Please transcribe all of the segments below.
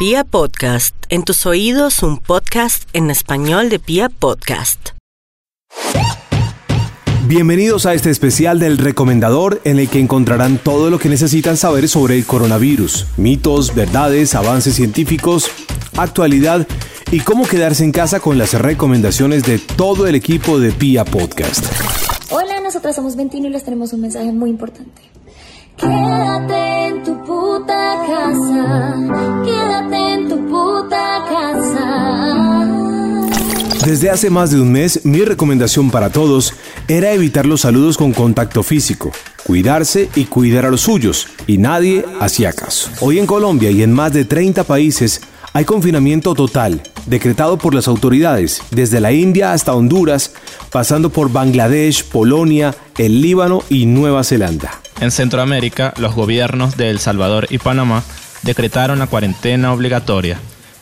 Pia Podcast, en tus oídos un podcast en español de Pia Podcast. Bienvenidos a este especial del recomendador en el que encontrarán todo lo que necesitan saber sobre el coronavirus, mitos, verdades, avances científicos, actualidad y cómo quedarse en casa con las recomendaciones de todo el equipo de Pia Podcast. Hola, nosotras somos 21 y les tenemos un mensaje muy importante. Quédate en tu puta casa, Desde hace más de un mes, mi recomendación para todos era evitar los saludos con contacto físico, cuidarse y cuidar a los suyos, y nadie hacía caso. Hoy en Colombia y en más de 30 países hay confinamiento total, decretado por las autoridades, desde la India hasta Honduras, pasando por Bangladesh, Polonia, el Líbano y Nueva Zelanda. En Centroamérica, los gobiernos de El Salvador y Panamá decretaron la cuarentena obligatoria,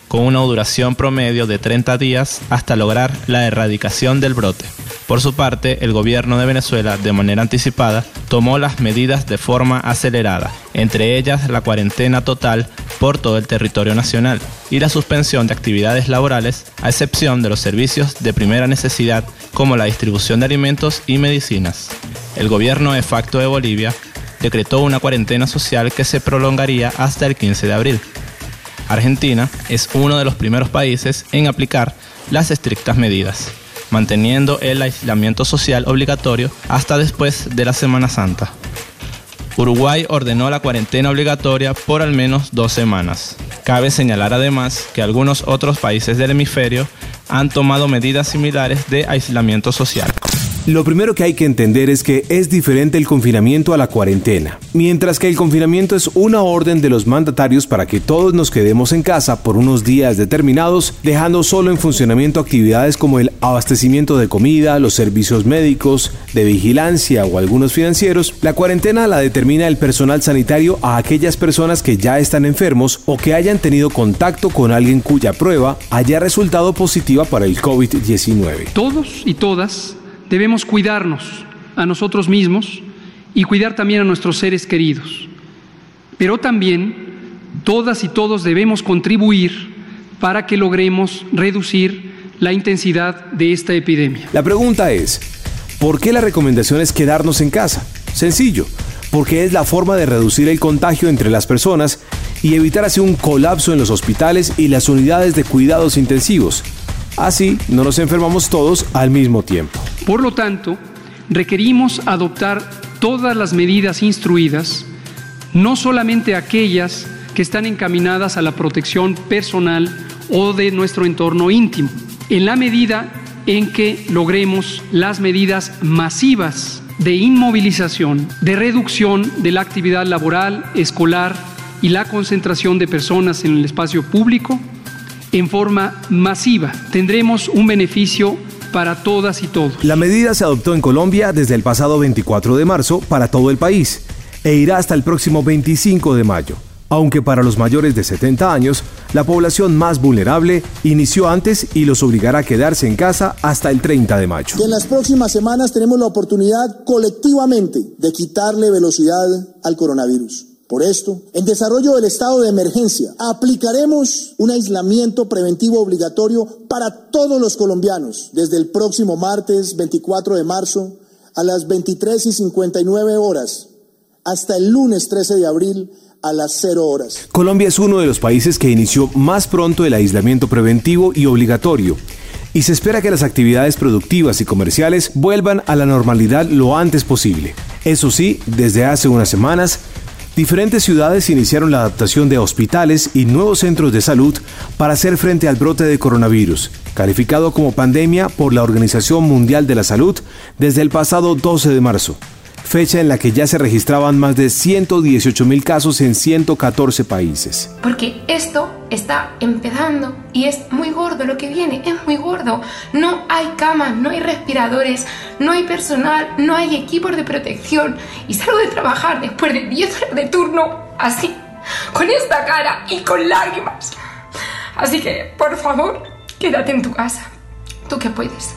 con una duración promedio de 30 días hasta lograr la erradicación del brote. Por su parte, el gobierno de Venezuela, de manera anticipada, tomó las medidas de forma acelerada, entre ellas la cuarentena total por todo el territorio nacional y la suspensión de actividades laborales, a excepción de los servicios de primera necesidad como la distribución de alimentos y medicinas. El gobierno de facto de Bolivia decretó una cuarentena social que se prolongaría hasta el 15 de abril. Argentina es uno de los primeros países en aplicar las estrictas medidas, manteniendo el aislamiento social obligatorio hasta después de la Semana Santa. Uruguay ordenó la cuarentena obligatoria por al menos dos semanas. Cabe señalar además que algunos otros países del hemisferio han tomado medidas similares de aislamiento social. Lo primero que hay que entender es que es diferente el confinamiento a la cuarentena. Mientras que el confinamiento es una orden de los mandatarios para que todos nos quedemos en casa por unos días determinados, dejando solo en funcionamiento actividades como el abastecimiento de comida, los servicios médicos, de vigilancia o algunos financieros, la cuarentena la determina el personal sanitario a aquellas personas que ya están enfermos o que hayan tenido contacto con alguien cuya prueba haya resultado positiva para el COVID-19. Todos y todas debemos cuidarnos a nosotros mismos y cuidar también a nuestros seres queridos. Pero también todas y todos debemos contribuir para que logremos reducir la intensidad de esta epidemia. La pregunta es, ¿por qué la recomendación es quedarnos en casa? Sencillo, porque es la forma de reducir el contagio entre las personas y evitar así un colapso en los hospitales y las unidades de cuidados intensivos. Así no nos enfermamos todos al mismo tiempo. Por lo tanto, requerimos adoptar todas las medidas instruidas, no solamente aquellas que están encaminadas a la protección personal o de nuestro entorno íntimo, en la medida en que logremos las medidas masivas de inmovilización, de reducción de la actividad laboral, escolar y la concentración de personas en el espacio público, en forma masiva. Tendremos un beneficio para todas y todos. La medida se adoptó en Colombia desde el pasado 24 de marzo para todo el país e irá hasta el próximo 25 de mayo. Aunque para los mayores de 70 años, la población más vulnerable inició antes y los obligará a quedarse en casa hasta el 30 de mayo. en las próximas semanas tenemos la oportunidad colectivamente de quitarle velocidad al coronavirus. Por esto, en desarrollo del estado de emergencia, aplicaremos un aislamiento preventivo obligatorio para todos los colombianos desde el próximo martes 24 de marzo a las 23 y 59 horas hasta el lunes 13 de abril a las 0 horas. Colombia es uno de los países que inició más pronto el aislamiento preventivo y obligatorio y se espera que las actividades productivas y comerciales vuelvan a la normalidad lo antes posible. Eso sí, desde hace unas semanas, diferentes ciudades iniciaron la adaptación de hospitales y nuevos centros de salud para hacer frente al brote de coronavirus, calificado como pandemia por la Organización Mundial de la Salud desde el pasado 12 de marzo, fecha en la que ya se registraban más de 118 mil casos en 114 países. Porque esto está empezando y es muy gordo lo que viene, es muy gordo. No hay camas, no hay respiradores, no hay personal, no hay equipos de protección. Y salgo de trabajar después de 10 horas de turno así, con esta cara y con lágrimas. Así que, por favor, quédate en tu casa. Tú que puedes.